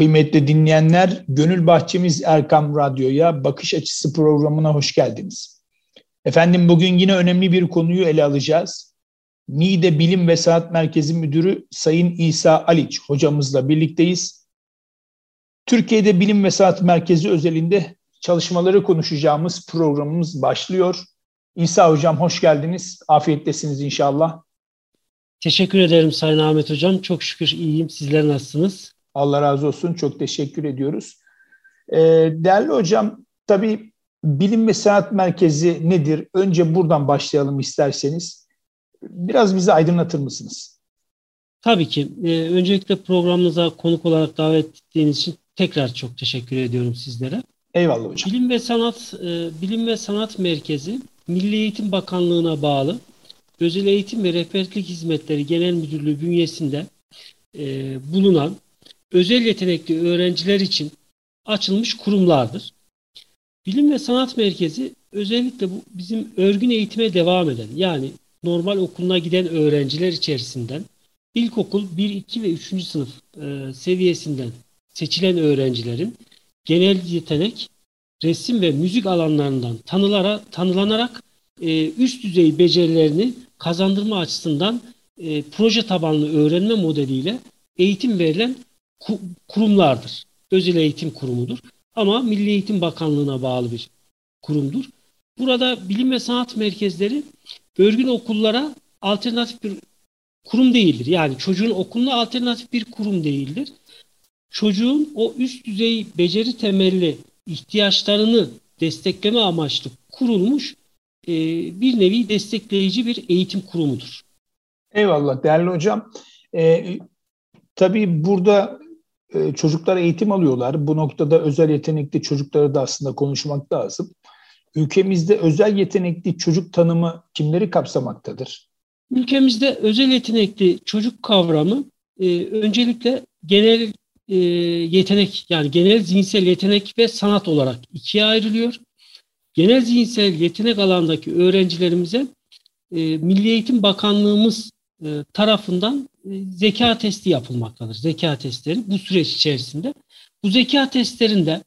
Kıymetli dinleyenler, Gönül Bahçemiz Erkam Radyo'ya Bakış Açısı programına hoş geldiniz. Efendim bugün yine önemli bir konuyu ele alacağız. NİDE Bilim ve Sanat Merkezi Müdürü Sayın İsa Aliç hocamızla birlikteyiz. Türkiye'de Bilim ve Sanat Merkezi özelinde çalışmaları konuşacağımız programımız başlıyor. İsa Hocam hoş geldiniz. Afiyettesiniz inşallah. Teşekkür ederim Sayın Ahmet Hocam. Çok şükür iyiyim. Sizler nasılsınız? Allah razı olsun. Çok teşekkür ediyoruz. Ee, değerli hocam, tabii Bilim ve Sanat Merkezi nedir? Önce buradan başlayalım isterseniz. Biraz bizi aydınlatır mısınız? Tabii ki. Ee, öncelikle programınıza konuk olarak davet ettiğiniz için tekrar çok teşekkür ediyorum sizlere. Eyvallah hocam. Bilim ve Sanat e, Bilim ve Sanat Merkezi Milli Eğitim Bakanlığı'na bağlı Özel Eğitim ve Rehberlik Hizmetleri Genel Müdürlüğü bünyesinde e, bulunan özel yetenekli öğrenciler için açılmış kurumlardır. Bilim ve Sanat Merkezi özellikle bu bizim örgün eğitime devam eden yani normal okuluna giden öğrenciler içerisinden ilkokul 1, 2 ve 3. sınıf e, seviyesinden seçilen öğrencilerin genel yetenek, resim ve müzik alanlarından tanılara, tanılanarak e, üst düzey becerilerini kazandırma açısından e, proje tabanlı öğrenme modeliyle eğitim verilen kurumlardır. Özel eğitim kurumudur. Ama Milli Eğitim Bakanlığı'na bağlı bir kurumdur. Burada bilim ve sanat merkezleri örgün okullara alternatif bir kurum değildir. Yani çocuğun okuluna alternatif bir kurum değildir. Çocuğun o üst düzey beceri temelli ihtiyaçlarını destekleme amaçlı kurulmuş e, bir nevi destekleyici bir eğitim kurumudur. Eyvallah değerli hocam. E, tabii burada e, çocuklar eğitim alıyorlar. Bu noktada özel yetenekli çocukları da aslında konuşmak lazım. Ülkemizde özel yetenekli çocuk tanımı kimleri kapsamaktadır? Ülkemizde özel yetenekli çocuk kavramı e, öncelikle genel e, yetenek yani genel zihinsel yetenek ve sanat olarak ikiye ayrılıyor. Genel zihinsel yetenek alandaki öğrencilerimize e, Milli Eğitim Bakanlığımız e, tarafından zeka testi yapılmaktadır. Zeka testleri bu süreç içerisinde. Bu zeka testlerinde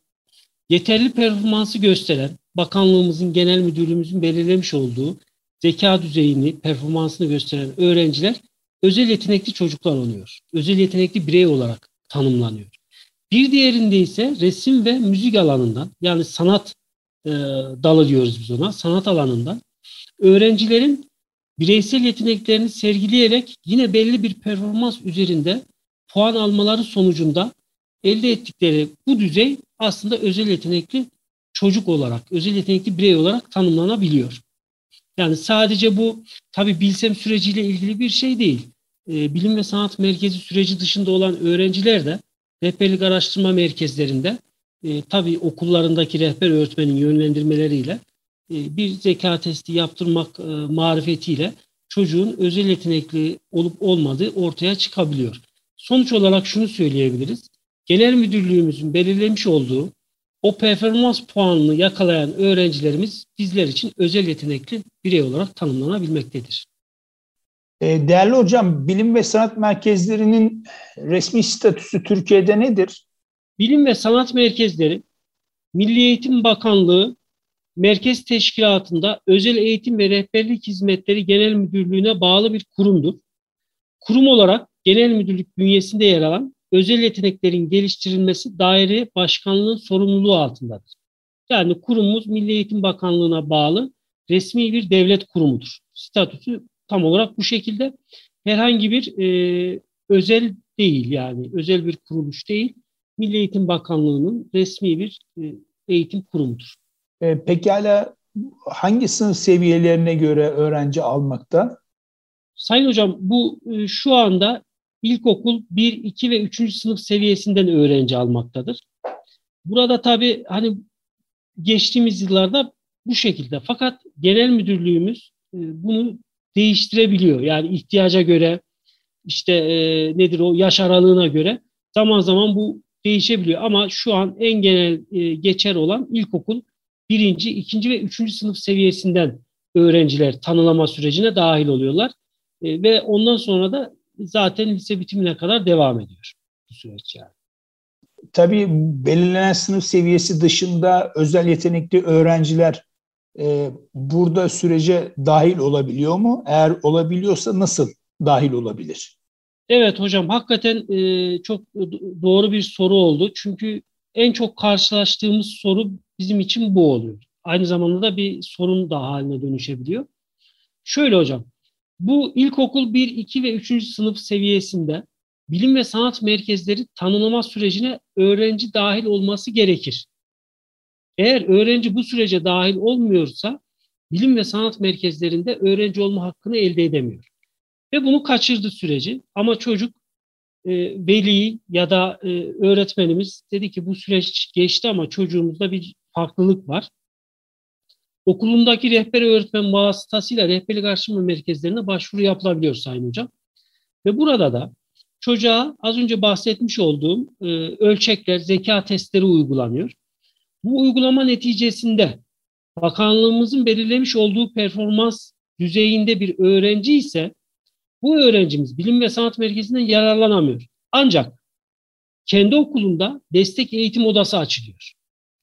yeterli performansı gösteren bakanlığımızın genel müdürlüğümüzün belirlemiş olduğu zeka düzeyini, performansını gösteren öğrenciler özel yetenekli çocuklar oluyor. Özel yetenekli birey olarak tanımlanıyor. Bir diğerinde ise resim ve müzik alanından yani sanat e, dalı diyoruz biz ona. Sanat alanından öğrencilerin bireysel yeteneklerini sergileyerek yine belli bir performans üzerinde puan almaları sonucunda elde ettikleri bu düzey aslında özel yetenekli çocuk olarak, özel yetenekli birey olarak tanımlanabiliyor. Yani sadece bu tabi bilsem süreciyle ilgili bir şey değil. E, bilim ve sanat merkezi süreci dışında olan öğrenciler de rehberlik araştırma merkezlerinde e, tabi okullarındaki rehber öğretmenin yönlendirmeleriyle bir zeka testi yaptırmak e, marifetiyle çocuğun özel yetenekli olup olmadığı ortaya çıkabiliyor. Sonuç olarak şunu söyleyebiliriz. Genel müdürlüğümüzün belirlemiş olduğu o performans puanını yakalayan öğrencilerimiz bizler için özel yetenekli birey olarak tanımlanabilmektedir. E, değerli hocam, bilim ve sanat merkezlerinin resmi statüsü Türkiye'de nedir? Bilim ve sanat merkezleri Milli Eğitim Bakanlığı merkez teşkilatında özel eğitim ve rehberlik hizmetleri genel müdürlüğüne bağlı bir kurumdur. Kurum olarak genel müdürlük bünyesinde yer alan özel yeteneklerin geliştirilmesi daire başkanlığının sorumluluğu altındadır. Yani kurumumuz Milli Eğitim Bakanlığı'na bağlı resmi bir devlet kurumudur. Statüsü tam olarak bu şekilde. Herhangi bir e, özel değil yani özel bir kuruluş değil. Milli Eğitim Bakanlığı'nın resmi bir e, eğitim kurumudur. E, pekala hangi sınıf seviyelerine göre öğrenci almakta? Sayın Hocam bu e, şu anda ilkokul 1, 2 ve 3. sınıf seviyesinden öğrenci almaktadır. Burada tabii hani geçtiğimiz yıllarda bu şekilde fakat genel müdürlüğümüz e, bunu değiştirebiliyor. Yani ihtiyaca göre işte e, nedir o yaş aralığına göre zaman zaman bu değişebiliyor. Ama şu an en genel e, geçer olan ilkokul birinci, ikinci ve üçüncü sınıf seviyesinden öğrenciler tanılama sürecine dahil oluyorlar. E, ve ondan sonra da zaten lise bitimine kadar devam ediyor bu süreç yani. tabii belirlenen sınıf seviyesi dışında özel yetenekli öğrenciler e, burada sürece dahil olabiliyor mu? Eğer olabiliyorsa nasıl dahil olabilir? Evet hocam hakikaten e, çok doğru bir soru oldu. Çünkü en çok karşılaştığımız soru bizim için bu oluyor. Aynı zamanda da bir sorun da haline dönüşebiliyor. Şöyle hocam, bu ilkokul 1, 2 ve 3. sınıf seviyesinde bilim ve sanat merkezleri tanımlama sürecine öğrenci dahil olması gerekir. Eğer öğrenci bu sürece dahil olmuyorsa bilim ve sanat merkezlerinde öğrenci olma hakkını elde edemiyor. Ve bunu kaçırdı süreci ama çocuk e, veli ya da e, öğretmenimiz dedi ki bu süreç geçti ama çocuğumuzda bir farklılık var. Okulundaki rehber öğretmen vasıtasıyla rehberlik araştırma merkezlerine başvuru yapılabiliyor Sayın Hocam. Ve burada da çocuğa az önce bahsetmiş olduğum e, ölçekler, zeka testleri uygulanıyor. Bu uygulama neticesinde bakanlığımızın belirlemiş olduğu performans düzeyinde bir öğrenci ise bu öğrencimiz bilim ve sanat merkezinden yararlanamıyor. Ancak kendi okulunda destek eğitim odası açılıyor.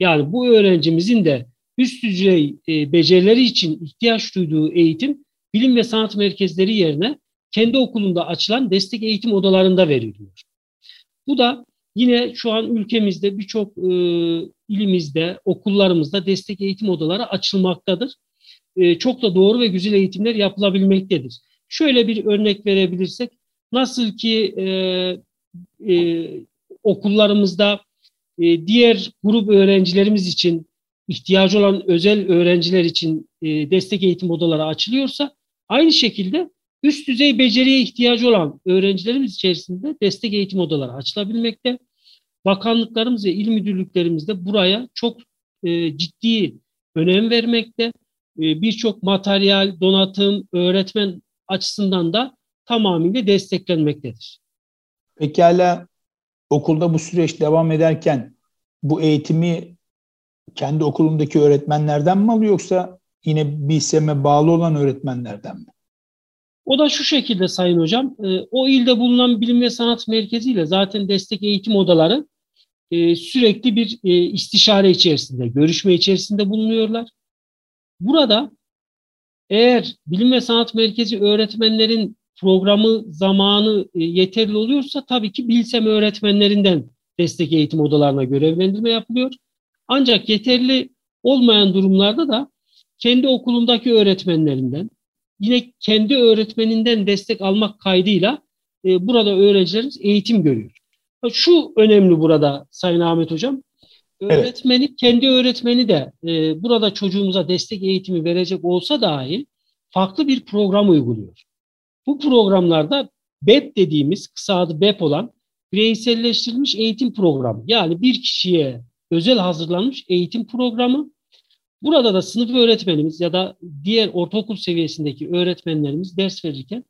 Yani bu öğrencimizin de üst düzey e, becerileri için ihtiyaç duyduğu eğitim bilim ve sanat merkezleri yerine kendi okulunda açılan destek eğitim odalarında veriliyor. Bu da yine şu an ülkemizde birçok e, ilimizde, okullarımızda destek eğitim odaları açılmaktadır. E, çok da doğru ve güzel eğitimler yapılabilmektedir. Şöyle bir örnek verebilirsek, nasıl ki e, e, okullarımızda e, diğer grup öğrencilerimiz için ihtiyacı olan özel öğrenciler için e, destek eğitim odaları açılıyorsa, aynı şekilde üst düzey beceriye ihtiyacı olan öğrencilerimiz içerisinde destek eğitim odaları açılabilmekte. Bakanlıklarımız ve il müdürlüklerimiz de buraya çok e, ciddi önem vermekte. E, Birçok materyal, donatım, öğretmen açısından da tamamıyla desteklenmektedir. Pekala okulda bu süreç devam ederken bu eğitimi kendi okulundaki öğretmenlerden mi alıyor yoksa yine BİSEM'e bağlı olan öğretmenlerden mi? O da şu şekilde Sayın Hocam, e, o ilde bulunan bilim ve sanat merkeziyle zaten destek eğitim odaları e, sürekli bir e, istişare içerisinde, görüşme içerisinde bulunuyorlar. Burada eğer bilim ve sanat merkezi öğretmenlerin programı zamanı e, yeterli oluyorsa tabii ki bilsem öğretmenlerinden destek eğitim odalarına görevlendirme yapılıyor. Ancak yeterli olmayan durumlarda da kendi okulundaki öğretmenlerinden yine kendi öğretmeninden destek almak kaydıyla e, burada öğrencilerimiz eğitim görüyor. Şu önemli burada Sayın Ahmet Hocam. Öğretmeni, evet. kendi öğretmeni de e, burada çocuğumuza destek eğitimi verecek olsa dahi farklı bir program uyguluyor. Bu programlarda BEP dediğimiz kısa adı BEP olan bireyselleştirilmiş eğitim programı. Yani bir kişiye özel hazırlanmış eğitim programı. Burada da sınıf öğretmenimiz ya da diğer ortaokul seviyesindeki öğretmenlerimiz ders verirken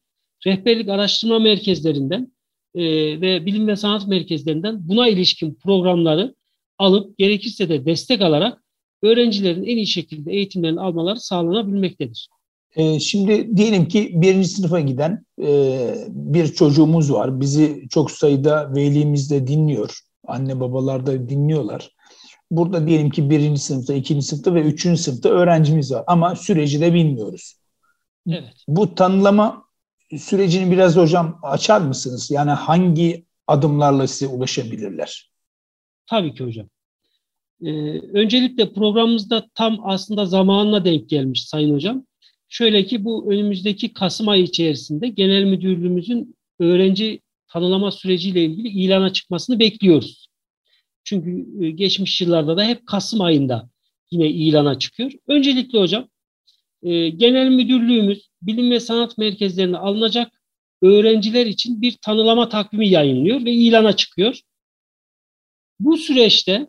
rehberlik araştırma merkezlerinden e, ve bilim ve sanat merkezlerinden buna ilişkin programları alıp gerekirse de destek alarak öğrencilerin en iyi şekilde eğitimlerini almaları sağlanabilmektedir. E, şimdi diyelim ki birinci sınıfa giden e, bir çocuğumuz var. Bizi çok sayıda velimiz de dinliyor. Anne babalar da dinliyorlar. Burada diyelim ki birinci sınıfta, ikinci sınıfta ve üçüncü sınıfta öğrencimiz var. Ama süreci de bilmiyoruz. Evet. Bu tanımlama sürecini biraz hocam açar mısınız? Yani hangi adımlarla size ulaşabilirler? Tabii ki hocam. Ee, öncelikle programımızda tam aslında zamanına denk gelmiş Sayın Hocam. Şöyle ki bu önümüzdeki Kasım ayı içerisinde Genel Müdürlüğümüzün öğrenci tanılama süreciyle ilgili ilana çıkmasını bekliyoruz. Çünkü e, geçmiş yıllarda da hep Kasım ayında yine ilana çıkıyor. Öncelikle hocam e, Genel Müdürlüğümüz bilim ve sanat merkezlerine alınacak öğrenciler için bir tanılama takvimi yayınlıyor ve ilana çıkıyor. Bu süreçte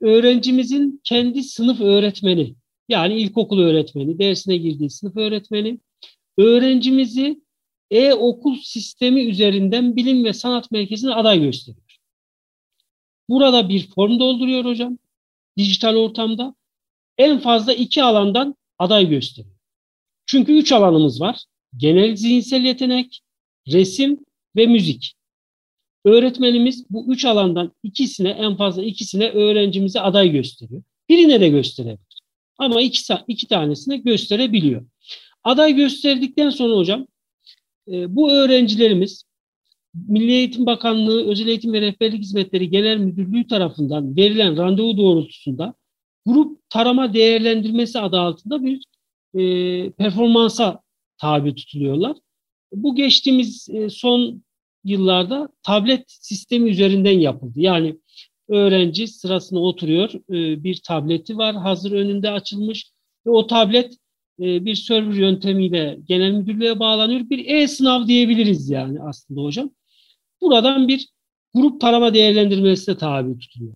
öğrencimizin kendi sınıf öğretmeni yani ilkokul öğretmeni, dersine girdiği sınıf öğretmeni öğrencimizi e-okul sistemi üzerinden bilim ve sanat merkezine aday gösteriyor. Burada bir form dolduruyor hocam. Dijital ortamda. En fazla iki alandan aday gösteriyor. Çünkü üç alanımız var. Genel zihinsel yetenek, resim ve müzik. öğretmenimiz bu üç alandan ikisine en fazla ikisine öğrencimize aday gösteriyor. Birine de gösterebilir. Ama iki, iki tanesine gösterebiliyor. Aday gösterdikten sonra hocam e, bu öğrencilerimiz Milli Eğitim Bakanlığı Özel Eğitim ve Rehberlik Hizmetleri Genel Müdürlüğü tarafından verilen randevu doğrultusunda grup tarama değerlendirmesi adı altında bir e, performansa tabi tutuluyorlar. Bu geçtiğimiz e, son yıllarda tablet sistemi üzerinden yapıldı. Yani öğrenci sırasına oturuyor, e, bir tableti var hazır önünde açılmış ve o tablet e, bir server yöntemiyle genel müdürlüğe bağlanıyor. Bir e-sınav diyebiliriz yani aslında hocam. Buradan bir grup tarama değerlendirmesine tabi tutuluyor.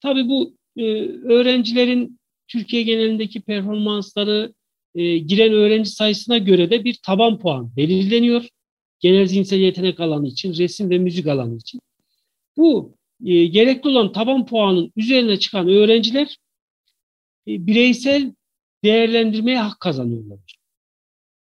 Tabii bu e, öğrencilerin Türkiye genelindeki performansları e, giren öğrenci sayısına göre de bir taban puan belirleniyor. Genel zihinsel yetenek alanı için, resim ve müzik alanı için. Bu e, gerekli olan taban puanın üzerine çıkan öğrenciler e, bireysel değerlendirmeye hak kazanıyorlar.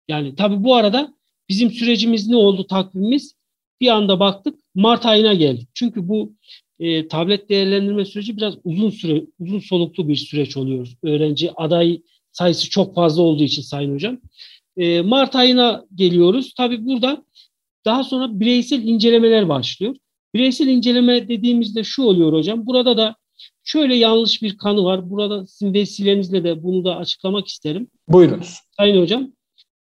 Yani tabii bu arada bizim sürecimiz ne oldu takvimimiz? Bir anda baktık Mart ayına geldik. Çünkü bu e, tablet değerlendirme süreci biraz uzun süre, uzun soluklu bir süreç oluyor. Öğrenci aday sayısı çok fazla olduğu için Sayın Hocam. E, Mart ayına geliyoruz. Tabii burada daha sonra bireysel incelemeler başlıyor. Bireysel inceleme dediğimizde şu oluyor hocam. Burada da şöyle yanlış bir kanı var. Burada sizin vesilenizle de bunu da açıklamak isterim. Buyurunuz. Sayın hocam.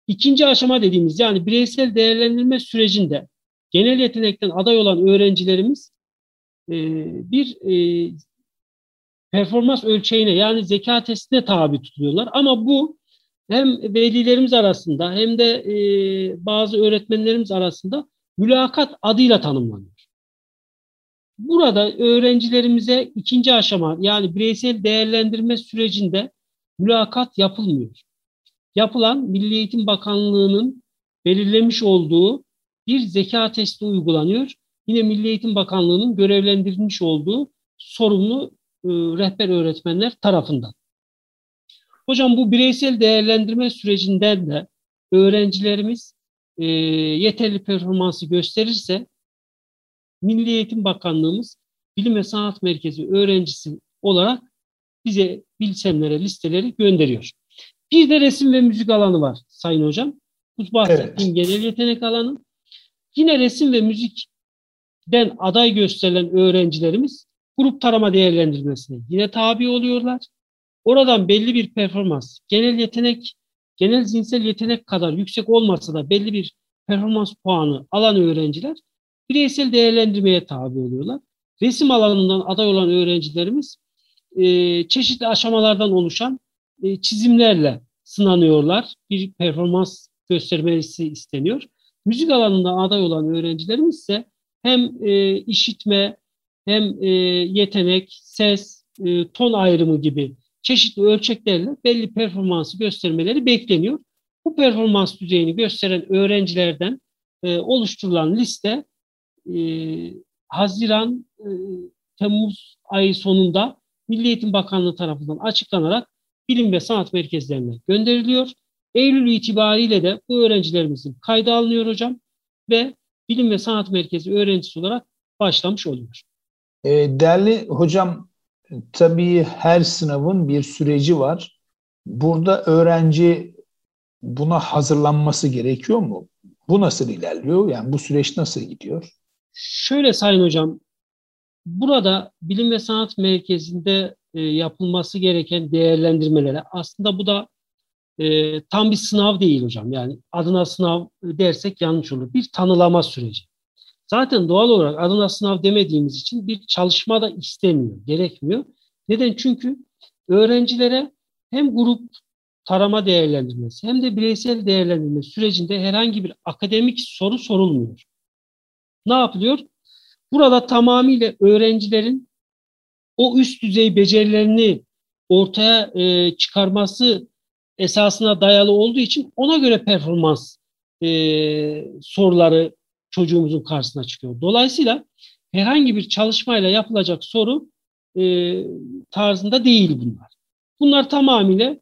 İkinci aşama dediğimiz yani bireysel değerlendirme sürecinde genel yetenekten aday olan öğrencilerimiz e, bir e, performans ölçeğine yani zeka testine tabi tutuluyorlar. Ama bu hem velilerimiz arasında hem de e, bazı öğretmenlerimiz arasında mülakat adıyla tanımlanıyor. Burada öğrencilerimize ikinci aşama yani bireysel değerlendirme sürecinde mülakat yapılmıyor. Yapılan Milli Eğitim Bakanlığı'nın belirlemiş olduğu bir zeka testi uygulanıyor. Yine Milli Eğitim Bakanlığı'nın görevlendirilmiş olduğu sorumlu e, rehber öğretmenler tarafından. Hocam bu bireysel değerlendirme sürecinden de öğrencilerimiz e, yeterli performansı gösterirse Milli Eğitim Bakanlığımız Bilim ve Sanat Merkezi öğrencisi olarak bize bilsemlere listeleri gönderiyor. Bir de resim ve müzik alanı var Sayın Hocam. Bu bahsettiğim evet. genel yetenek alanı. Yine resim ve müzikten aday gösterilen öğrencilerimiz grup tarama değerlendirmesine yine tabi oluyorlar. Oradan belli bir performans, genel yetenek, genel zihinsel yetenek kadar yüksek olmasa da belli bir performans puanı alan öğrenciler bireysel değerlendirmeye tabi oluyorlar. Resim alanından aday olan öğrencilerimiz e, çeşitli aşamalardan oluşan e, çizimlerle sınanıyorlar. Bir performans göstermesi isteniyor. Müzik alanında aday olan öğrencilerimiz ise hem e, işitme hem e, yetenek, ses, e, ton ayrımı gibi çeşitli ölçeklerle belli performansı göstermeleri bekleniyor. Bu performans düzeyini gösteren öğrencilerden e, oluşturulan liste e, Haziran, e, Temmuz ayı sonunda Milli Eğitim Bakanlığı tarafından açıklanarak bilim ve sanat merkezlerine gönderiliyor. Eylül itibariyle de bu öğrencilerimizin kayda alınıyor hocam ve bilim ve sanat merkezi öğrencisi olarak başlamış oluyor. E, değerli hocam, tabii her sınavın bir süreci var. Burada öğrenci buna hazırlanması gerekiyor mu? Bu nasıl ilerliyor? Yani bu süreç nasıl gidiyor? Şöyle Sayın Hocam, burada Bilim ve Sanat Merkezi'nde e, yapılması gereken değerlendirmelere aslında bu da e, tam bir sınav değil hocam. Yani adına sınav dersek yanlış olur. Bir tanılama süreci. Zaten doğal olarak adına sınav demediğimiz için bir çalışma da istemiyor, gerekmiyor. Neden? Çünkü öğrencilere hem grup tarama değerlendirmesi hem de bireysel değerlendirme sürecinde herhangi bir akademik soru sorulmuyor. Ne yapılıyor? Burada tamamıyla öğrencilerin o üst düzey becerilerini ortaya e, çıkarması esasına dayalı olduğu için ona göre performans e, soruları çocuğumuzun karşısına çıkıyor. Dolayısıyla herhangi bir çalışmayla yapılacak soru e, tarzında değil bunlar. Bunlar tamamıyla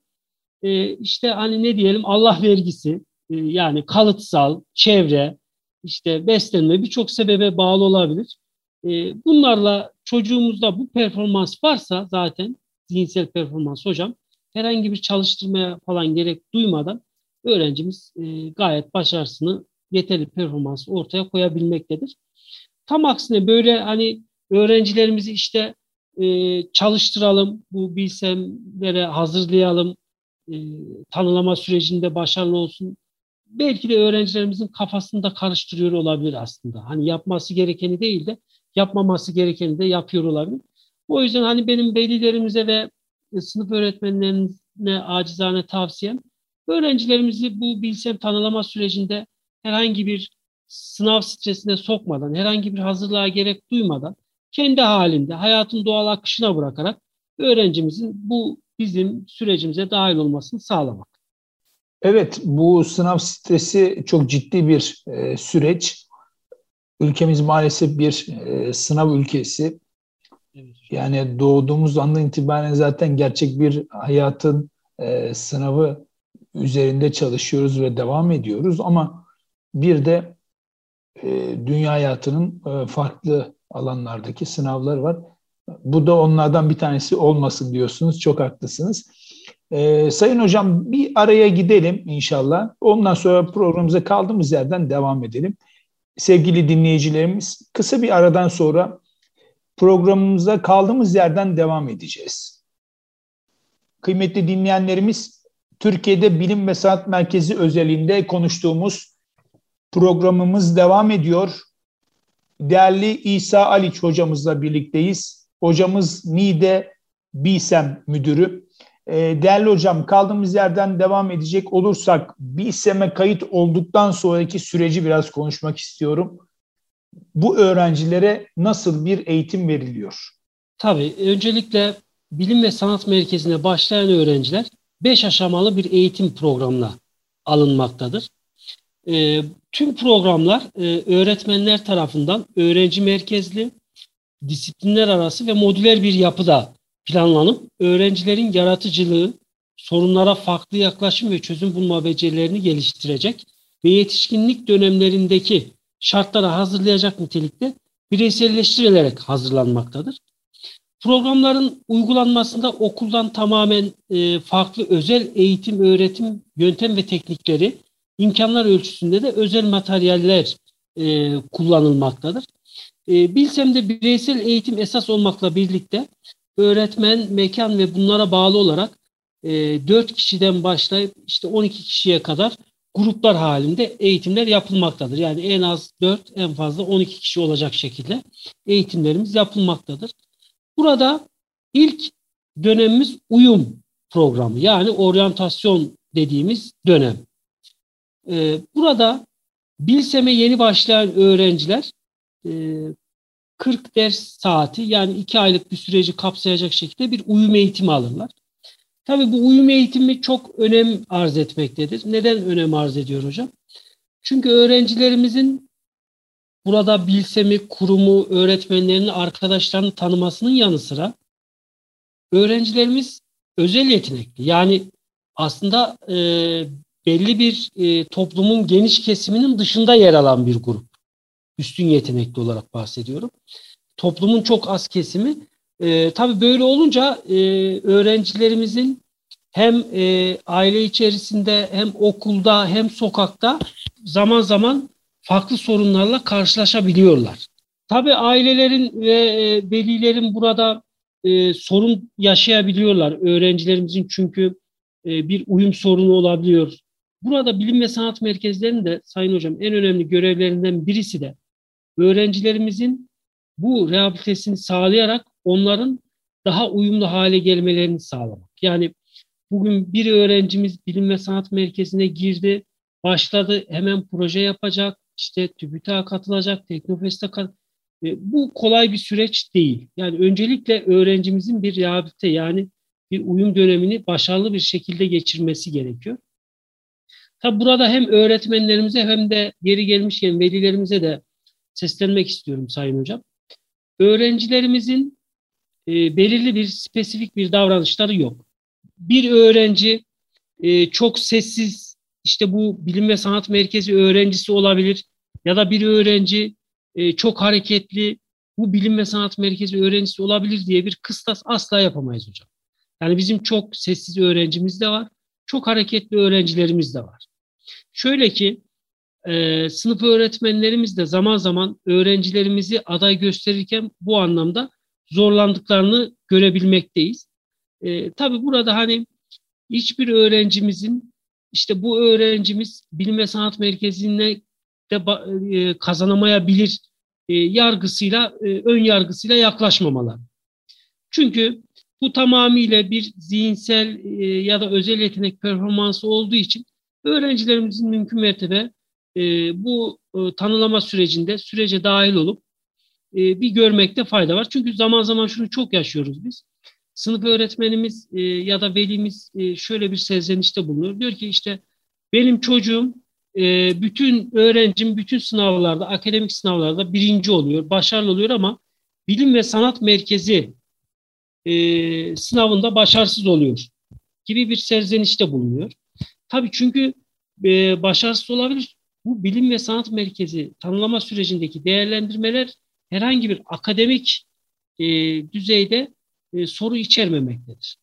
e, işte hani ne diyelim Allah vergisi e, yani kalıtsal, çevre, işte beslenme birçok sebebe bağlı olabilir. E, bunlarla çocuğumuzda bu performans varsa zaten zihinsel performans hocam herhangi bir çalıştırmaya falan gerek duymadan öğrencimiz e, gayet başarısını yeterli performans ortaya koyabilmektedir. Tam aksine böyle hani öğrencilerimizi işte e, çalıştıralım, bu bilsemlere hazırlayalım, e, tanılama sürecinde başarılı olsun. Belki de öğrencilerimizin kafasını da karıştırıyor olabilir aslında. Hani yapması gerekeni değil de yapmaması gerekeni de yapıyor olabilir. O yüzden hani benim velilerimize ve sınıf öğretmenlerine acizane tavsiyem öğrencilerimizi bu bilsem tanılama sürecinde herhangi bir sınav stresine sokmadan, herhangi bir hazırlığa gerek duymadan kendi halinde hayatın doğal akışına bırakarak öğrencimizin bu bizim sürecimize dahil olmasını sağlamak. Evet, bu sınav stresi çok ciddi bir e, süreç. Ülkemiz maalesef bir e, sınav ülkesi. Yani doğduğumuz andan itibaren zaten gerçek bir hayatın e, sınavı üzerinde çalışıyoruz ve devam ediyoruz. Ama bir de e, dünya hayatının e, farklı alanlardaki sınavlar var. Bu da onlardan bir tanesi olmasın diyorsunuz. Çok haklısınız. Ee, Sayın Hocam bir araya gidelim inşallah. Ondan sonra programımıza kaldığımız yerden devam edelim. Sevgili dinleyicilerimiz kısa bir aradan sonra programımıza kaldığımız yerden devam edeceğiz. Kıymetli dinleyenlerimiz Türkiye'de Bilim ve Sanat Merkezi özelinde konuştuğumuz programımız devam ediyor. Değerli İsa Aliç hocamızla birlikteyiz. Hocamız NİDE BİSEM müdürü. Ee, değerli hocam kaldığımız yerden devam edecek olursak BİSEM'e kayıt olduktan sonraki süreci biraz konuşmak istiyorum. Bu öğrencilere nasıl bir eğitim veriliyor? Tabii öncelikle Bilim ve Sanat Merkezi'ne başlayan öğrenciler 5 aşamalı bir eğitim programına alınmaktadır. E, tüm programlar e, öğretmenler tarafından öğrenci merkezli, disiplinler arası ve modüler bir yapıda planlanıp öğrencilerin yaratıcılığı, sorunlara farklı yaklaşım ve çözüm bulma becerilerini geliştirecek ve yetişkinlik dönemlerindeki şartlara hazırlayacak nitelikte bireyselleştirilerek hazırlanmaktadır. Programların uygulanmasında okuldan tamamen e, farklı özel eğitim, öğretim, yöntem ve teknikleri imkanlar ölçüsünde de özel materyaller e, kullanılmaktadır. E, Bilsem'de bireysel eğitim esas olmakla birlikte öğretmen, mekan ve bunlara bağlı olarak e, 4 kişiden başlayıp işte 12 kişiye kadar gruplar halinde eğitimler yapılmaktadır. Yani en az 4, en fazla 12 kişi olacak şekilde eğitimlerimiz yapılmaktadır. Burada ilk dönemimiz uyum programı yani oryantasyon dediğimiz dönem. Ee, burada Bilsem'e yeni başlayan öğrenciler 40 e, ders saati yani 2 aylık bir süreci kapsayacak şekilde bir uyum eğitimi alırlar. Tabii bu uyum eğitimi çok önem arz etmektedir. Neden önem arz ediyor hocam? Çünkü öğrencilerimizin burada Bilsem'i, kurumu, öğretmenlerini, arkadaşlarını tanımasının yanı sıra öğrencilerimiz özel yetenekli. Yani aslında e, belli bir e, toplumun geniş kesiminin dışında yer alan bir grup. Üstün yetenekli olarak bahsediyorum. Toplumun çok az kesimi. E, tabii böyle olunca e, öğrencilerimizin hem e, aile içerisinde hem okulda hem sokakta zaman zaman farklı sorunlarla karşılaşabiliyorlar. Tabii ailelerin ve e, velilerin burada e, sorun yaşayabiliyorlar. Öğrencilerimizin çünkü e, bir uyum sorunu olabiliyor. Burada bilim ve sanat merkezlerinin de Sayın Hocam en önemli görevlerinden birisi de öğrencilerimizin bu rehabilitesini sağlayarak onların daha uyumlu hale gelmelerini sağlamak. Yani bugün bir öğrencimiz bilim ve sanat merkezine girdi, başladı, hemen proje yapacak, işte TÜBİTAK'a katılacak, Teknofest'e kat e, bu kolay bir süreç değil. Yani öncelikle öğrencimizin bir rehabilite yani bir uyum dönemini başarılı bir şekilde geçirmesi gerekiyor. Tabi burada hem öğretmenlerimize hem de geri gelmişken velilerimize de seslenmek istiyorum Sayın Hocam. Öğrencilerimizin e, belirli bir spesifik bir davranışları yok. Bir öğrenci e, çok sessiz, işte bu bilim ve sanat merkezi öğrencisi olabilir ya da bir öğrenci e, çok hareketli, bu bilim ve sanat merkezi öğrencisi olabilir diye bir kıstas asla yapamayız hocam. Yani bizim çok sessiz öğrencimiz de var, çok hareketli öğrencilerimiz de var. Şöyle ki e, sınıf öğretmenlerimiz de zaman zaman öğrencilerimizi aday gösterirken bu anlamda zorlandıklarını görebilmekteyiz. E, tabii burada hani hiçbir öğrencimizin işte bu öğrencimiz bilim ve sanat merkezine de e, kazanamayabilir e, yargısıyla, e, ön yargısıyla yaklaşmamalar. Çünkü bu tamamıyla bir zihinsel e, ya da özel yetenek performansı olduğu için öğrencilerimizin mümkün mertebe e, bu e, tanılama sürecinde sürece dahil olup e, bir görmekte fayda var. Çünkü zaman zaman şunu çok yaşıyoruz biz. Sınıf öğretmenimiz e, ya da velimiz e, şöyle bir serzenişte bulunuyor. Diyor ki işte benim çocuğum e, bütün öğrencim bütün sınavlarda, akademik sınavlarda birinci oluyor, başarılı oluyor ama bilim ve sanat merkezi e, sınavında başarısız oluyor gibi bir serzenişte bulunuyor. Tabii çünkü e, başarısız olabilir. Bu bilim ve sanat merkezi tanımlama sürecindeki değerlendirmeler herhangi bir akademik e, düzeyde e, soru içermemektedir.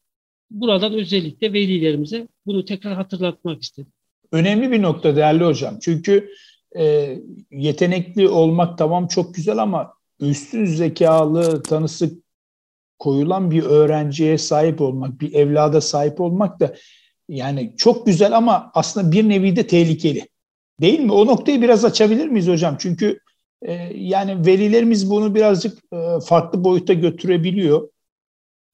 Buradan özellikle velilerimize bunu tekrar hatırlatmak istedim. Önemli bir nokta değerli hocam. Çünkü e, yetenekli olmak tamam çok güzel ama üstün zekalı tanısı koyulan bir öğrenciye sahip olmak, bir evlada sahip olmak da yani çok güzel ama aslında bir nevi de tehlikeli. Değil mi? O noktayı biraz açabilir miyiz hocam? Çünkü e, yani velilerimiz bunu birazcık e, farklı boyuta götürebiliyor.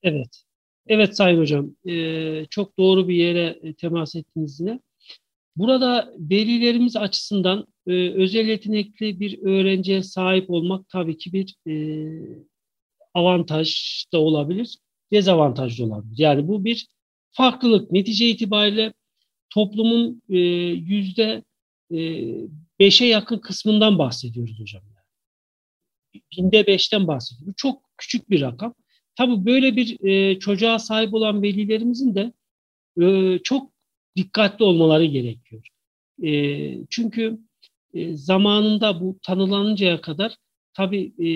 Evet. Evet Sayın Hocam. E, çok doğru bir yere e, temas ettiniz yine. Burada velilerimiz açısından e, özel yetenekli bir öğrenciye sahip olmak tabii ki bir e, avantaj da olabilir, dezavantaj da olabilir. Yani bu bir farklılık. Netice itibariyle toplumun e, yüzde e, beşe yakın kısmından bahsediyoruz hocam. Binde beşten bahsediyoruz. Çok küçük bir rakam. Tabii böyle bir e, çocuğa sahip olan velilerimizin de e, çok dikkatli olmaları gerekiyor. E, çünkü e, zamanında bu tanılanıncaya kadar tabii e,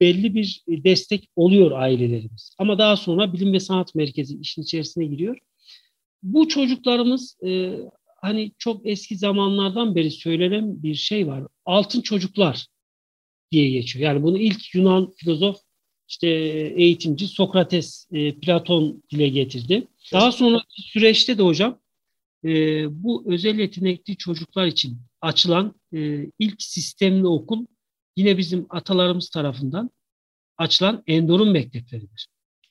belli bir destek oluyor ailelerimiz. Ama daha sonra bilim ve sanat merkezi işin içerisine giriyor. Bu çocuklarımız e, hani çok eski zamanlardan beri söylenen bir şey var. Altın çocuklar diye geçiyor. Yani bunu ilk Yunan filozof işte eğitimci Sokrates, e, Platon dile getirdi. Daha sonra süreçte de hocam e, bu özel yetenekli çocuklar için açılan e, ilk sistemli okul yine bizim atalarımız tarafından açılan endorun mektepleridir.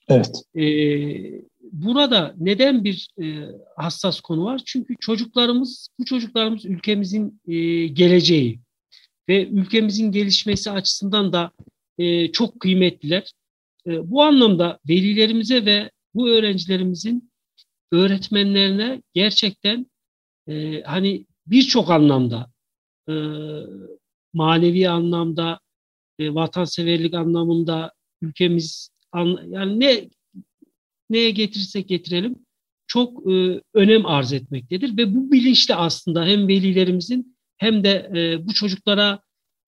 Evet. Ee, burada neden bir e, hassas konu var? Çünkü çocuklarımız, bu çocuklarımız ülkemizin e, geleceği ve ülkemizin gelişmesi açısından da e, çok kıymetliler. E, bu anlamda velilerimize ve bu öğrencilerimizin öğretmenlerine gerçekten e, hani birçok anlamda e, manevi anlamda, e, vatanseverlik anlamında ülkemiz an, yani ne neye getirirsek getirelim çok e, önem arz etmektedir ve bu bilinçle aslında hem velilerimizin hem de e, bu çocuklara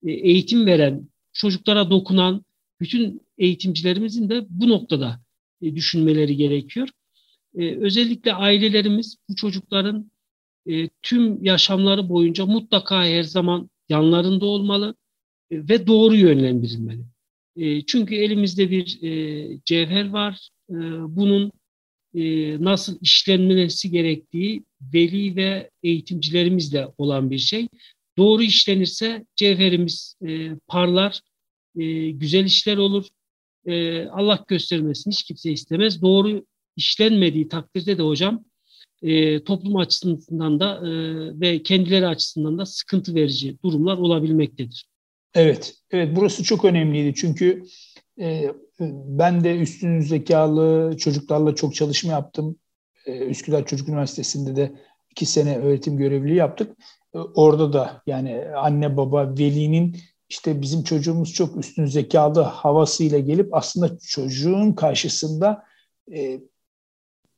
e, eğitim veren, çocuklara dokunan bütün eğitimcilerimizin de bu noktada e, düşünmeleri gerekiyor. E, özellikle ailelerimiz bu çocukların e, tüm yaşamları boyunca mutlaka her zaman yanlarında olmalı e, ve doğru yönlendirilmeli. E, çünkü elimizde bir e, cevher var. Bunun nasıl işlenmesi gerektiği veli ve eğitimcilerimizle olan bir şey. Doğru işlenirse cevherimiz parlar, güzel işler olur. Allah göstermesin hiç kimse istemez. Doğru işlenmediği takdirde de hocam toplum açısından da ve kendileri açısından da sıkıntı verici durumlar olabilmektedir. Evet, evet burası çok önemliydi çünkü e, ben de üstün zekalı çocuklarla çok çalışma yaptım. E, Üsküdar Çocuk Üniversitesi'nde de iki sene öğretim görevliliği yaptık. E, orada da yani anne baba velinin işte bizim çocuğumuz çok üstün zekalı havasıyla gelip aslında çocuğun karşısında e,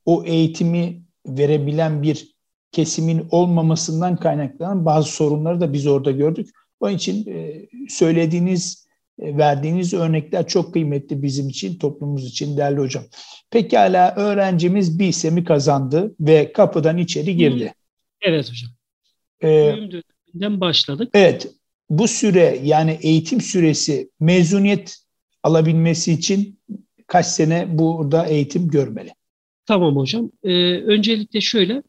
o eğitimi verebilen bir kesimin olmamasından kaynaklanan bazı sorunları da biz orada gördük. Onun için e, söylediğiniz verdiğiniz örnekler çok kıymetli bizim için, toplumumuz için değerli hocam. Pekala öğrencimiz BİSEM'i kazandı ve kapıdan içeri girdi. Evet hocam. Ee, döneminden başladık. Evet. Bu süre yani eğitim süresi mezuniyet alabilmesi için kaç sene burada eğitim görmeli? Tamam hocam. Ee, öncelikle şöyle.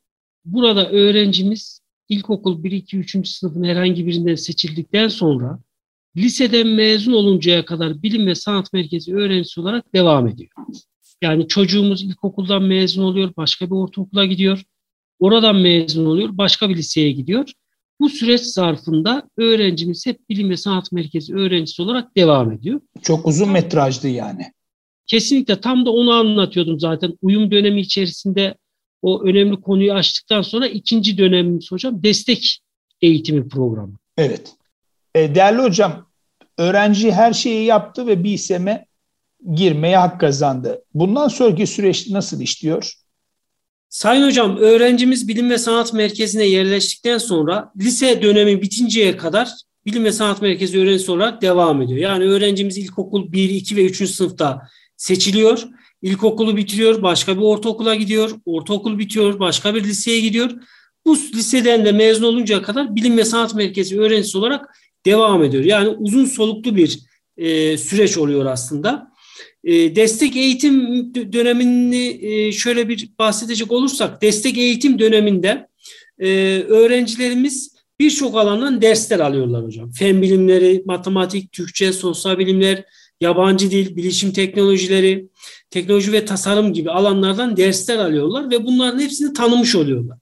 Burada öğrencimiz ilkokul 1, 2, 3. sınıfın herhangi birinden seçildikten sonra liseden mezun oluncaya kadar bilim ve sanat merkezi öğrencisi olarak devam ediyor. Yani çocuğumuz ilkokuldan mezun oluyor, başka bir ortaokula gidiyor. Oradan mezun oluyor, başka bir liseye gidiyor. Bu süreç zarfında öğrencimiz hep bilim ve sanat merkezi öğrencisi olarak devam ediyor. Çok uzun metrajlı yani. Kesinlikle tam da onu anlatıyordum zaten. Uyum dönemi içerisinde o önemli konuyu açtıktan sonra ikinci dönemimiz hocam destek eğitimi programı. Evet. E, değerli hocam, öğrenci her şeyi yaptı ve bir iseme girmeye hak kazandı. Bundan sonraki süreç nasıl işliyor? Sayın hocam, öğrencimiz Bilim ve Sanat Merkezi'ne yerleştikten sonra lise dönemi bitinceye kadar Bilim ve Sanat Merkezi öğrencisi olarak devam ediyor. Yani öğrencimiz ilkokul 1, 2 ve 3. sınıfta seçiliyor. İlkokulu bitiriyor, başka bir ortaokula gidiyor. Ortaokul bitiyor, başka bir liseye gidiyor. Bu liseden de mezun oluncaya kadar Bilim ve Sanat Merkezi öğrencisi olarak devam ediyor. Yani uzun soluklu bir e, süreç oluyor aslında. E, destek eğitim dönemini e, şöyle bir bahsedecek olursak, destek eğitim döneminde e, öğrencilerimiz birçok alandan dersler alıyorlar hocam. Fen bilimleri, matematik, Türkçe, sosyal bilimler, yabancı dil, bilişim teknolojileri, teknoloji ve tasarım gibi alanlardan dersler alıyorlar ve bunların hepsini tanımış oluyorlar.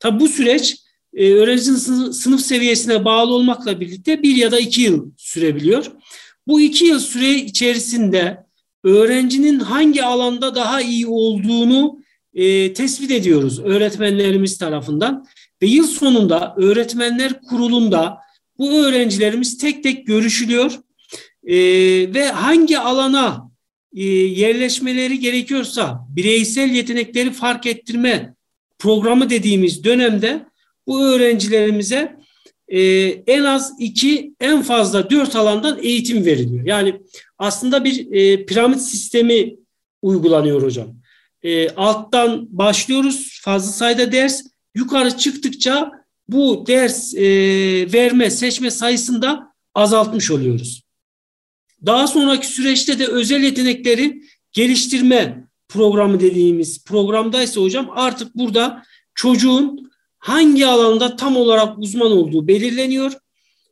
Tabi bu süreç e, öğrencinin sınıf seviyesine bağlı olmakla birlikte bir ya da iki yıl sürebiliyor. Bu iki yıl süre içerisinde öğrencinin hangi alanda daha iyi olduğunu e, tespit ediyoruz öğretmenlerimiz tarafından. Ve yıl sonunda öğretmenler kurulunda bu öğrencilerimiz tek tek görüşülüyor e, ve hangi alana e, yerleşmeleri gerekiyorsa bireysel yetenekleri fark ettirme programı dediğimiz dönemde bu öğrencilerimize e, en az iki, en fazla dört alandan eğitim veriliyor. Yani aslında bir e, piramit sistemi uygulanıyor hocam. E, alttan başlıyoruz fazla sayıda ders, yukarı çıktıkça bu ders e, verme, seçme sayısında azaltmış oluyoruz. Daha sonraki süreçte de özel yetenekleri geliştirme programı dediğimiz programdaysa hocam artık burada çocuğun hangi alanda tam olarak uzman olduğu belirleniyor.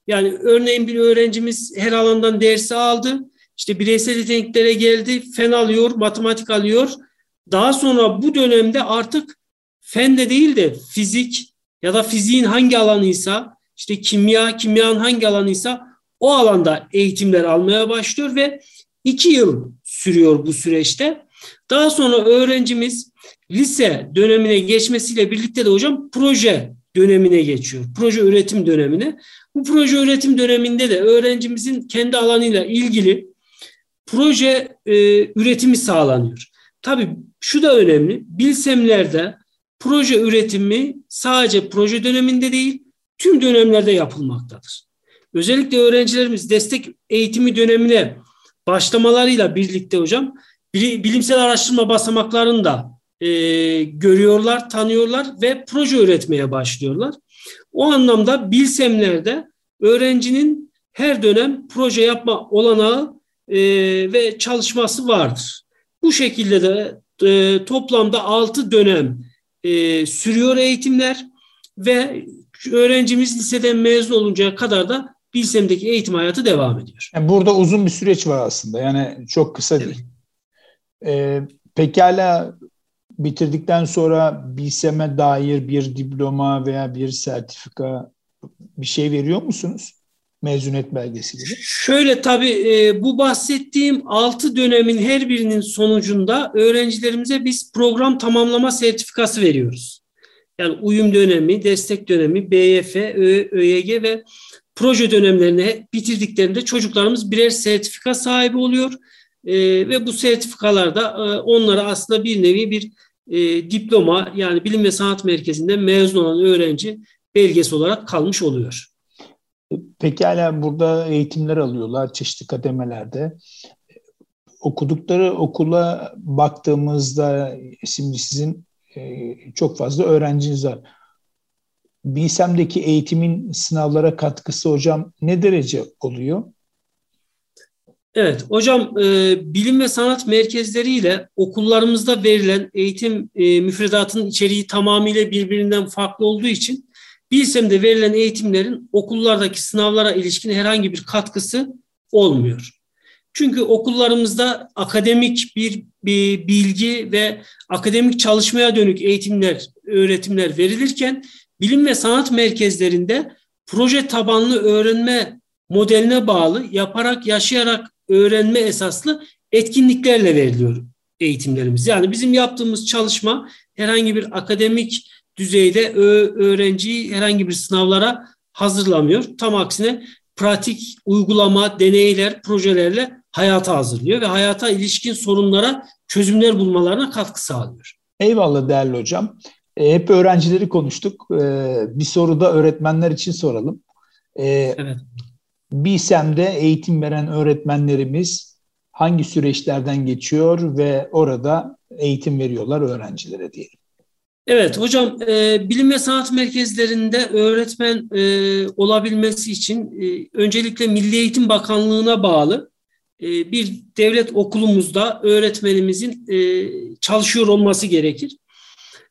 Yani örneğin bir öğrencimiz her alandan dersi aldı. İşte bireysel yeteneklere geldi, fen alıyor, matematik alıyor. Daha sonra bu dönemde artık fende değil de fizik ya da fiziğin hangi alanıysa, işte kimya, kimyanın hangi alanıysa o alanda eğitimler almaya başlıyor ve iki yıl sürüyor bu süreçte. Daha sonra öğrencimiz lise dönemine geçmesiyle birlikte de hocam proje dönemine geçiyor. Proje üretim dönemine. Bu proje üretim döneminde de öğrencimizin kendi alanıyla ilgili proje e, üretimi sağlanıyor. Tabii şu da önemli. Bilsemlerde proje üretimi sadece proje döneminde değil, tüm dönemlerde yapılmaktadır. Özellikle öğrencilerimiz destek eğitimi dönemine başlamalarıyla birlikte hocam bilimsel araştırma basamaklarını da e, görüyorlar, tanıyorlar ve proje üretmeye başlıyorlar. O anlamda Bilsemler'de öğrencinin her dönem proje yapma olanağı e, ve çalışması vardır. Bu şekilde de e, toplamda 6 dönem e, sürüyor eğitimler ve öğrencimiz liseden mezun oluncaya kadar da Bilsem'deki eğitim hayatı devam ediyor. Yani burada uzun bir süreç var aslında. Yani çok kısa evet. değil. Ee, pekala bitirdikten sonra BİSEM'e dair bir diploma veya bir sertifika bir şey veriyor musunuz? Mezuniyet belgesi gibi. Şöyle tabii e, bu bahsettiğim 6 dönemin her birinin sonucunda öğrencilerimize biz program tamamlama sertifikası veriyoruz. Yani uyum dönemi, destek dönemi, BYF, ÖYG ve proje dönemlerini bitirdiklerinde çocuklarımız birer sertifika sahibi oluyor. E, ve bu sertifikalarda e, onlara aslında bir nevi bir e, diploma yani bilim ve sanat merkezinden mezun olan öğrenci belgesi olarak kalmış oluyor. Pekala burada eğitimler alıyorlar çeşitli kademelerde. Okudukları okula baktığımızda şimdi sizin e, çok fazla öğrenciniz var. BİSEM'deki eğitimin sınavlara katkısı hocam ne derece oluyor? Evet hocam e, bilim ve sanat merkezleriyle okullarımızda verilen eğitim e, müfredatının içeriği tamamıyla birbirinden farklı olduğu için BİSEM'de verilen eğitimlerin okullardaki sınavlara ilişkin herhangi bir katkısı olmuyor. Çünkü okullarımızda akademik bir, bir bilgi ve akademik çalışmaya dönük eğitimler, öğretimler verilirken bilim ve sanat merkezlerinde proje tabanlı öğrenme modeline bağlı yaparak, yaşayarak öğrenme esaslı etkinliklerle veriliyor eğitimlerimiz. Yani bizim yaptığımız çalışma herhangi bir akademik düzeyde öğrenciyi herhangi bir sınavlara hazırlamıyor. Tam aksine pratik uygulama, deneyler, projelerle hayata hazırlıyor ve hayata ilişkin sorunlara çözümler bulmalarına katkı sağlıyor. Eyvallah değerli hocam. E, hep öğrencileri konuştuk. E, bir soru da öğretmenler için soralım. E, evet. BİSEM'de eğitim veren öğretmenlerimiz hangi süreçlerden geçiyor ve orada eğitim veriyorlar öğrencilere diyelim. Evet hocam e, bilim ve sanat merkezlerinde öğretmen e, olabilmesi için e, öncelikle Milli Eğitim Bakanlığı'na bağlı e, bir devlet okulumuzda öğretmenimizin e, çalışıyor olması gerekir.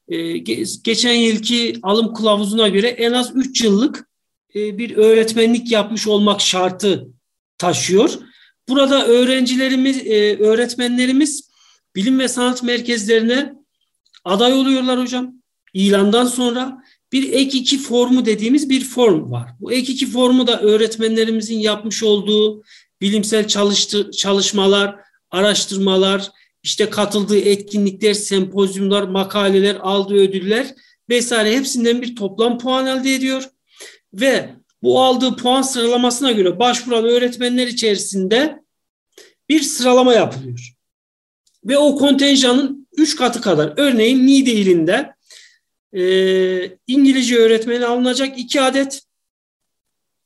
E, ge geçen yılki alım kılavuzuna göre en az 3 yıllık e, bir öğretmenlik yapmış olmak şartı taşıyor. Burada öğrencilerimiz, e, öğretmenlerimiz bilim ve sanat merkezlerine aday oluyorlar hocam. İlandan sonra bir ek iki formu dediğimiz bir form var. Bu ek iki formu da öğretmenlerimizin yapmış olduğu bilimsel çalıştı, çalışmalar, araştırmalar, işte katıldığı etkinlikler, sempozyumlar, makaleler, aldığı ödüller vesaire hepsinden bir toplam puan elde ediyor. Ve bu aldığı puan sıralamasına göre başvuran öğretmenler içerisinde bir sıralama yapılıyor. Ve o kontenjanın üç katı kadar. Örneğin Niğde ilinde e, İngilizce öğretmeni alınacak iki adet.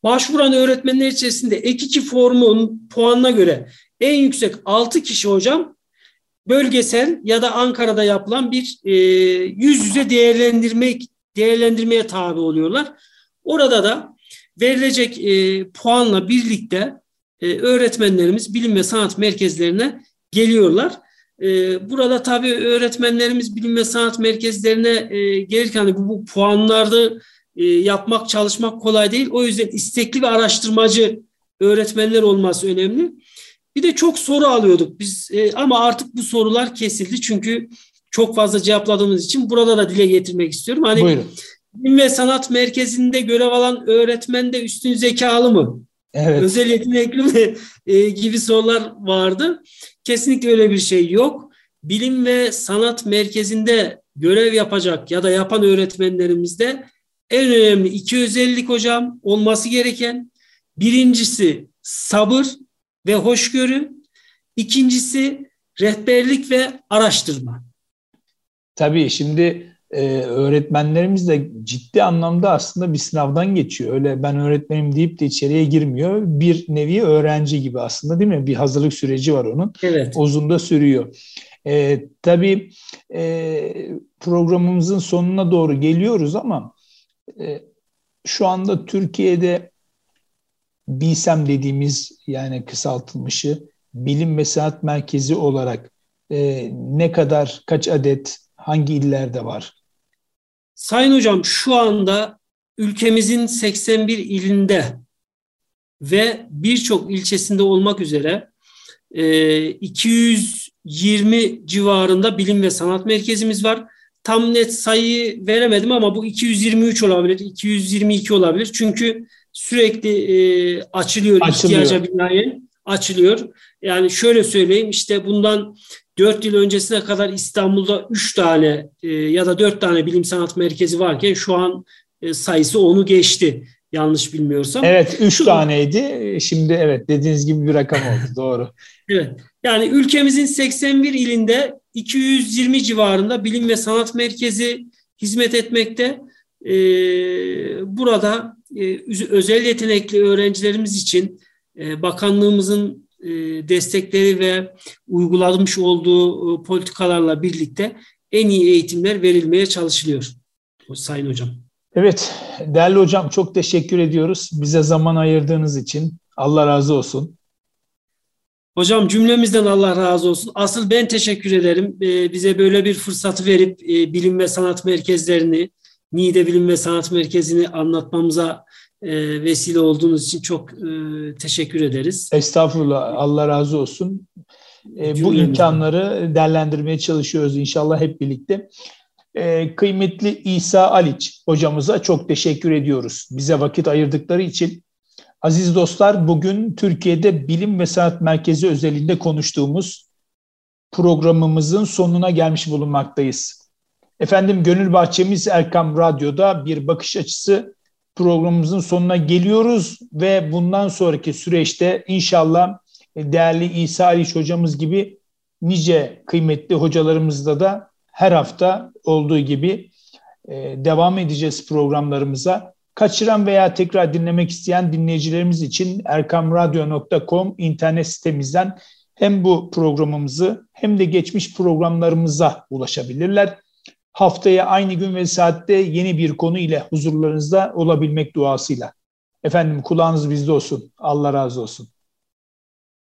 Başvuran öğretmenler içerisinde ek iki formun puanına göre en yüksek altı kişi hocam bölgesel ya da Ankara'da yapılan bir e, yüz yüze değerlendirmek değerlendirmeye tabi oluyorlar. Orada da verilecek e, puanla birlikte e, öğretmenlerimiz bilim ve sanat merkezlerine geliyorlar. E, burada tabii öğretmenlerimiz bilim ve sanat merkezlerine e, gelirken bu, bu puanlarda e, yapmak, çalışmak kolay değil. O yüzden istekli ve araştırmacı öğretmenler olması önemli. Bir de çok soru alıyorduk biz e, ama artık bu sorular kesildi çünkü çok fazla cevapladığımız için burada da dile getirmek istiyorum. Hani Buyurun. Bilim ve Sanat Merkezi'nde görev alan öğretmen de üstün zekalı mı? Evet. Özel yetenekli mi? E, gibi sorular vardı. Kesinlikle öyle bir şey yok. Bilim ve Sanat Merkezi'nde görev yapacak ya da yapan öğretmenlerimizde en önemli iki özellik hocam olması gereken. Birincisi sabır ve hoşgörü. İkincisi rehberlik ve araştırma. Tabii şimdi e, öğretmenlerimiz de ciddi anlamda aslında bir sınavdan geçiyor. Öyle ben öğretmenim deyip de içeriye girmiyor. Bir nevi öğrenci gibi aslında değil mi? Bir hazırlık süreci var onun. Evet. Uzun da sürüyor. E, tabii e, programımızın sonuna doğru geliyoruz ama e, şu anda Türkiye'de BİSEM dediğimiz yani kısaltılmışı bilim ve sanat merkezi olarak e, ne kadar kaç adet hangi illerde var? Sayın hocam şu anda ülkemizin 81 ilinde ve birçok ilçesinde olmak üzere 220 e, civarında bilim ve sanat merkezimiz var. Tam net sayı veremedim ama bu 223 olabilir, 222 olabilir. Çünkü sürekli e, açılıyor, açılıyor. ihtiyaca binaen açılıyor. Yani şöyle söyleyeyim işte bundan 4 yıl öncesine kadar İstanbul'da 3 tane e, ya da 4 tane bilim sanat merkezi varken şu an e, sayısı onu geçti. Yanlış bilmiyorsam. Evet 3 taneydi. Şimdi evet dediğiniz gibi bir rakam oldu. Doğru. Evet. Yani ülkemizin 81 ilinde 220 civarında bilim ve sanat merkezi hizmet etmekte. e, burada e, özel yetenekli öğrencilerimiz için e, bakanlığımızın destekleri ve uygulamış olduğu e, politikalarla birlikte en iyi eğitimler verilmeye çalışılıyor Sayın Hocam. Evet, değerli hocam çok teşekkür ediyoruz bize zaman ayırdığınız için. Allah razı olsun. Hocam cümlemizden Allah razı olsun. Asıl ben teşekkür ederim. Ee, bize böyle bir fırsatı verip e, bilim ve sanat merkezlerini, Niğde Bilim ve Sanat Merkezi'ni anlatmamıza e, vesile olduğunuz için çok e, teşekkür ederiz. Estağfurullah. Allah razı olsun. Bu imkanları değerlendirmeye çalışıyoruz inşallah hep birlikte. Kıymetli İsa Aliç hocamıza çok teşekkür ediyoruz. Bize vakit ayırdıkları için Aziz dostlar, bugün Türkiye'de Bilim ve Sanat Merkezi özelinde konuştuğumuz programımızın sonuna gelmiş bulunmaktayız. Efendim Gönül Bahçemiz Erkam Radyo'da bir bakış açısı programımızın sonuna geliyoruz ve bundan sonraki süreçte inşallah değerli İsa Aliş hocamız gibi nice kıymetli hocalarımızla da her hafta olduğu gibi e, devam edeceğiz programlarımıza. Kaçıran veya tekrar dinlemek isteyen dinleyicilerimiz için erkamradyo.com internet sitemizden hem bu programımızı hem de geçmiş programlarımıza ulaşabilirler. Haftaya aynı gün ve saatte yeni bir konu ile huzurlarınızda olabilmek duasıyla. Efendim kulağınız bizde olsun. Allah razı olsun.